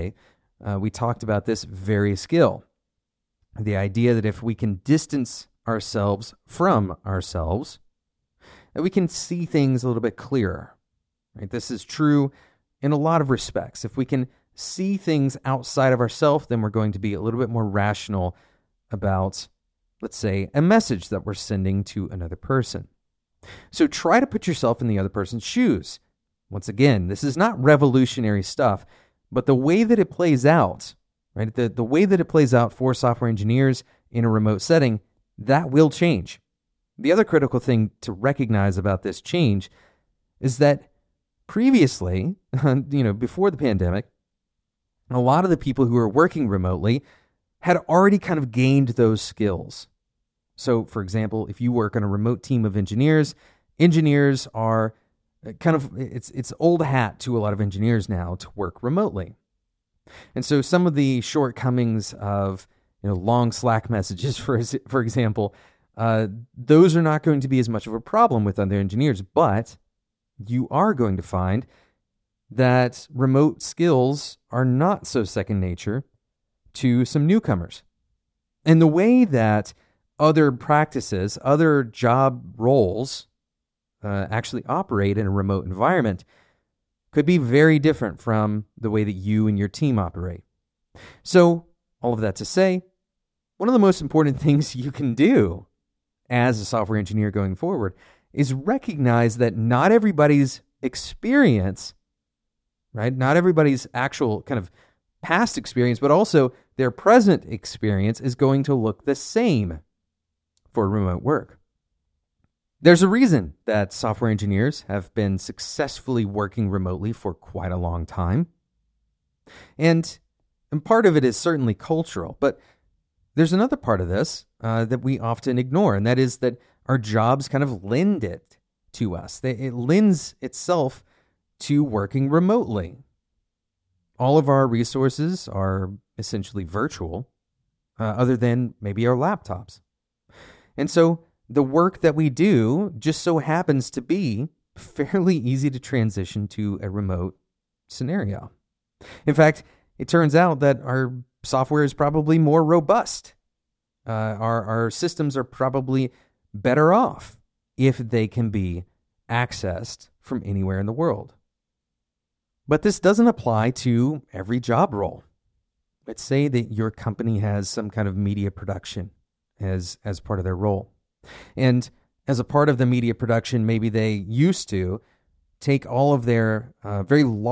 uh, we talked about this very skill. The idea that if we can distance ourselves from ourselves, that we can see things a little bit clearer. Right? This is true in a lot of respects. If we can see things outside of ourselves, then we're going to be a little bit more rational about, let's say, a message that we're sending to another person. So try to put yourself in the other person's shoes. Once again, this is not revolutionary stuff, but the way that it plays out, right? The, the way that it plays out for software engineers in a remote setting, that will change. The other critical thing to recognize about this change is that previously, you know, before the pandemic, a lot of the people who were working remotely had already kind of gained those skills. So, for example, if you work on a remote team of engineers, engineers are kind of it's it's old hat to a lot of engineers now to work remotely. And so some of the shortcomings of you know long Slack messages, for for example, uh, those are not going to be as much of a problem with other engineers. But you are going to find that remote skills are not so second nature to some newcomers. And the way that other practices, other job roles uh, actually operate in a remote environment could be very different from the way that you and your team operate. So, all of that to say, one of the most important things you can do as a software engineer going forward is recognize that not everybody's experience, right? Not everybody's actual kind of past experience, but also their present experience is going to look the same for remote work. There's a reason that software engineers have been successfully working remotely for quite a long time. And, and part of it is certainly cultural, but there's another part of this uh, that we often ignore, and that is that our jobs kind of lend it to us. It lends itself to working remotely. All of our resources are essentially virtual, uh, other than maybe our laptops. And so the work that we do just so happens to be fairly easy to transition to a remote scenario. In fact, it turns out that our software is probably more robust. Uh, our, our systems are probably better off if they can be accessed from anywhere in the world. But this doesn't apply to every job role. Let's say that your company has some kind of media production as, as part of their role. And as a part of the media production, maybe they used to take all of their uh, very large